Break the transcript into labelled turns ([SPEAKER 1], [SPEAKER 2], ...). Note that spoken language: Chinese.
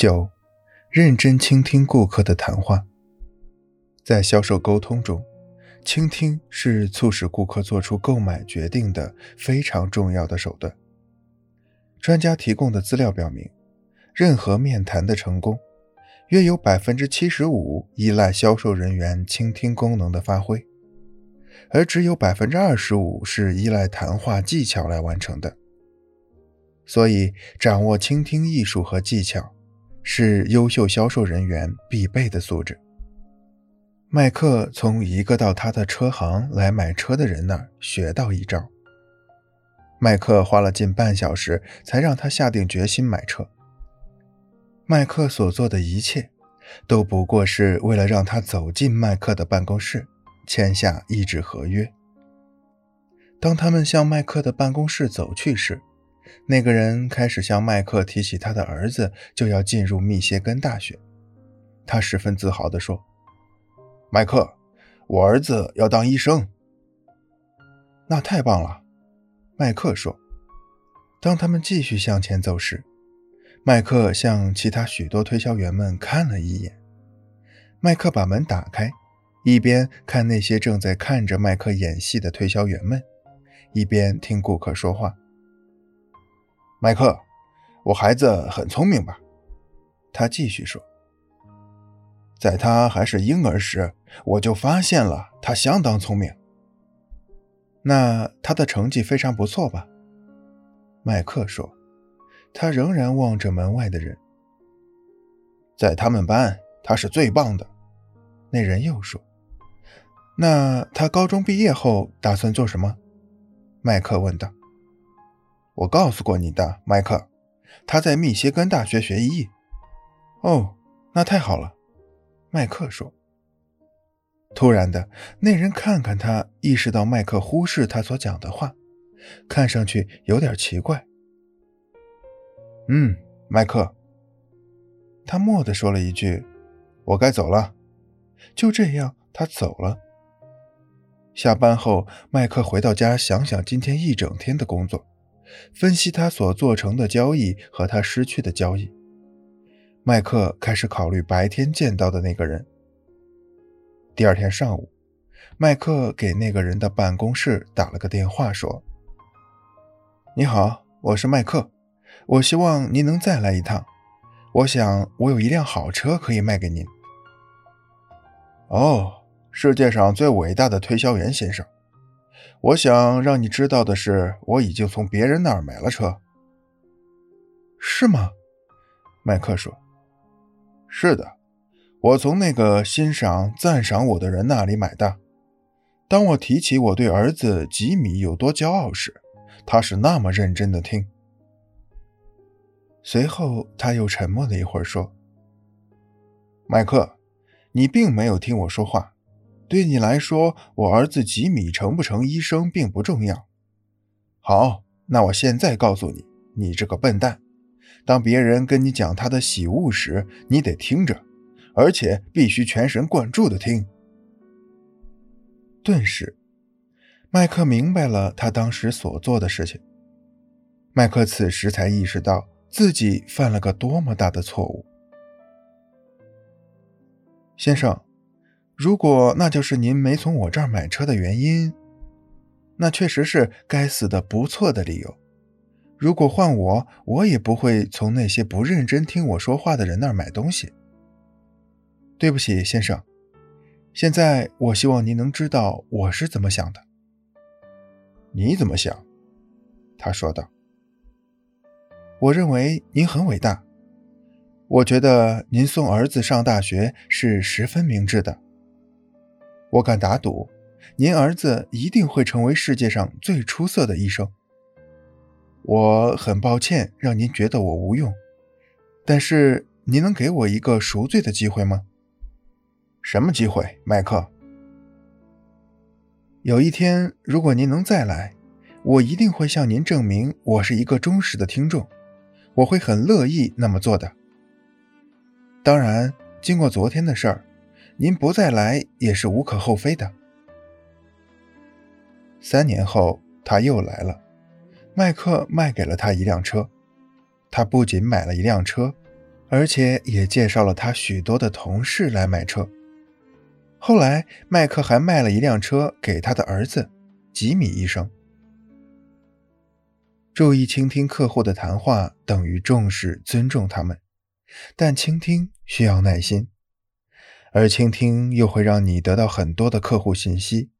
[SPEAKER 1] 九，认真倾听顾客的谈话。在销售沟通中，倾听是促使顾客做出购买决定的非常重要的手段。专家提供的资料表明，任何面谈的成功，约有百分之七十五依赖销售人员倾听功能的发挥，而只有百分之二十五是依赖谈话技巧来完成的。所以，掌握倾听艺术和技巧。是优秀销售人员必备的素质。麦克从一个到他的车行来买车的人那儿学到一招。麦克花了近半小时才让他下定决心买车。麦克所做的一切，都不过是为了让他走进麦克的办公室，签下一纸合约。当他们向麦克的办公室走去时，那个人开始向麦克提起他的儿子就要进入密歇根大学。他十分自豪地说：“麦克，我儿子要当医生。”那太棒了，麦克说。当他们继续向前走时，麦克向其他许多推销员们看了一眼。麦克把门打开，一边看那些正在看着麦克演戏的推销员们，一边听顾客说话。麦克，我孩子很聪明吧？他继续说，在他还是婴儿时，我就发现了他相当聪明。那他的成绩非常不错吧？麦克说，他仍然望着门外的人。在他们班，他是最棒的。那人又说，那他高中毕业后打算做什么？麦克问道。我告诉过你的，麦克，他在密歇根大学学医。哦，那太好了，麦克说。突然的，那人看看他，意识到麦克忽视他所讲的话，看上去有点奇怪。嗯，麦克，他默地说了一句：“我该走了。”就这样，他走了。下班后，麦克回到家，想想今天一整天的工作。分析他所做成的交易和他失去的交易，麦克开始考虑白天见到的那个人。第二天上午，麦克给那个人的办公室打了个电话，说：“你好，我是麦克，我希望您能再来一趟。我想我有一辆好车可以卖给您。”哦，世界上最伟大的推销员先生。我想让你知道的是，我已经从别人那儿买了车。是吗？麦克说：“是的，我从那个欣赏、赞赏我的人那里买的。当我提起我对儿子吉米有多骄傲时，他是那么认真的听。”随后他又沉默了一会儿，说：“麦克，你并没有听我说话。”对你来说，我儿子吉米成不成医生并不重要。好，那我现在告诉你，你这个笨蛋，当别人跟你讲他的喜恶时，你得听着，而且必须全神贯注的听。顿时，麦克明白了他当时所做的事情。麦克此时才意识到自己犯了个多么大的错误，先生。如果那就是您没从我这儿买车的原因，那确实是该死的不错的理由。如果换我，我也不会从那些不认真听我说话的人那儿买东西。对不起，先生。现在我希望您能知道我是怎么想的。你怎么想？他说道。我认为您很伟大。我觉得您送儿子上大学是十分明智的。我敢打赌，您儿子一定会成为世界上最出色的医生。我很抱歉让您觉得我无用，但是您能给我一个赎罪的机会吗？什么机会，麦克？有一天，如果您能再来，我一定会向您证明我是一个忠实的听众。我会很乐意那么做的。当然，经过昨天的事儿。您不再来也是无可厚非的。三年后，他又来了，麦克卖给了他一辆车。他不仅买了一辆车，而且也介绍了他许多的同事来买车。后来，麦克还卖了一辆车给他的儿子吉米医生。注意倾听客户的谈话，等于重视、尊重他们，但倾听需要耐心，而倾听又会让你得到很多的客户信息，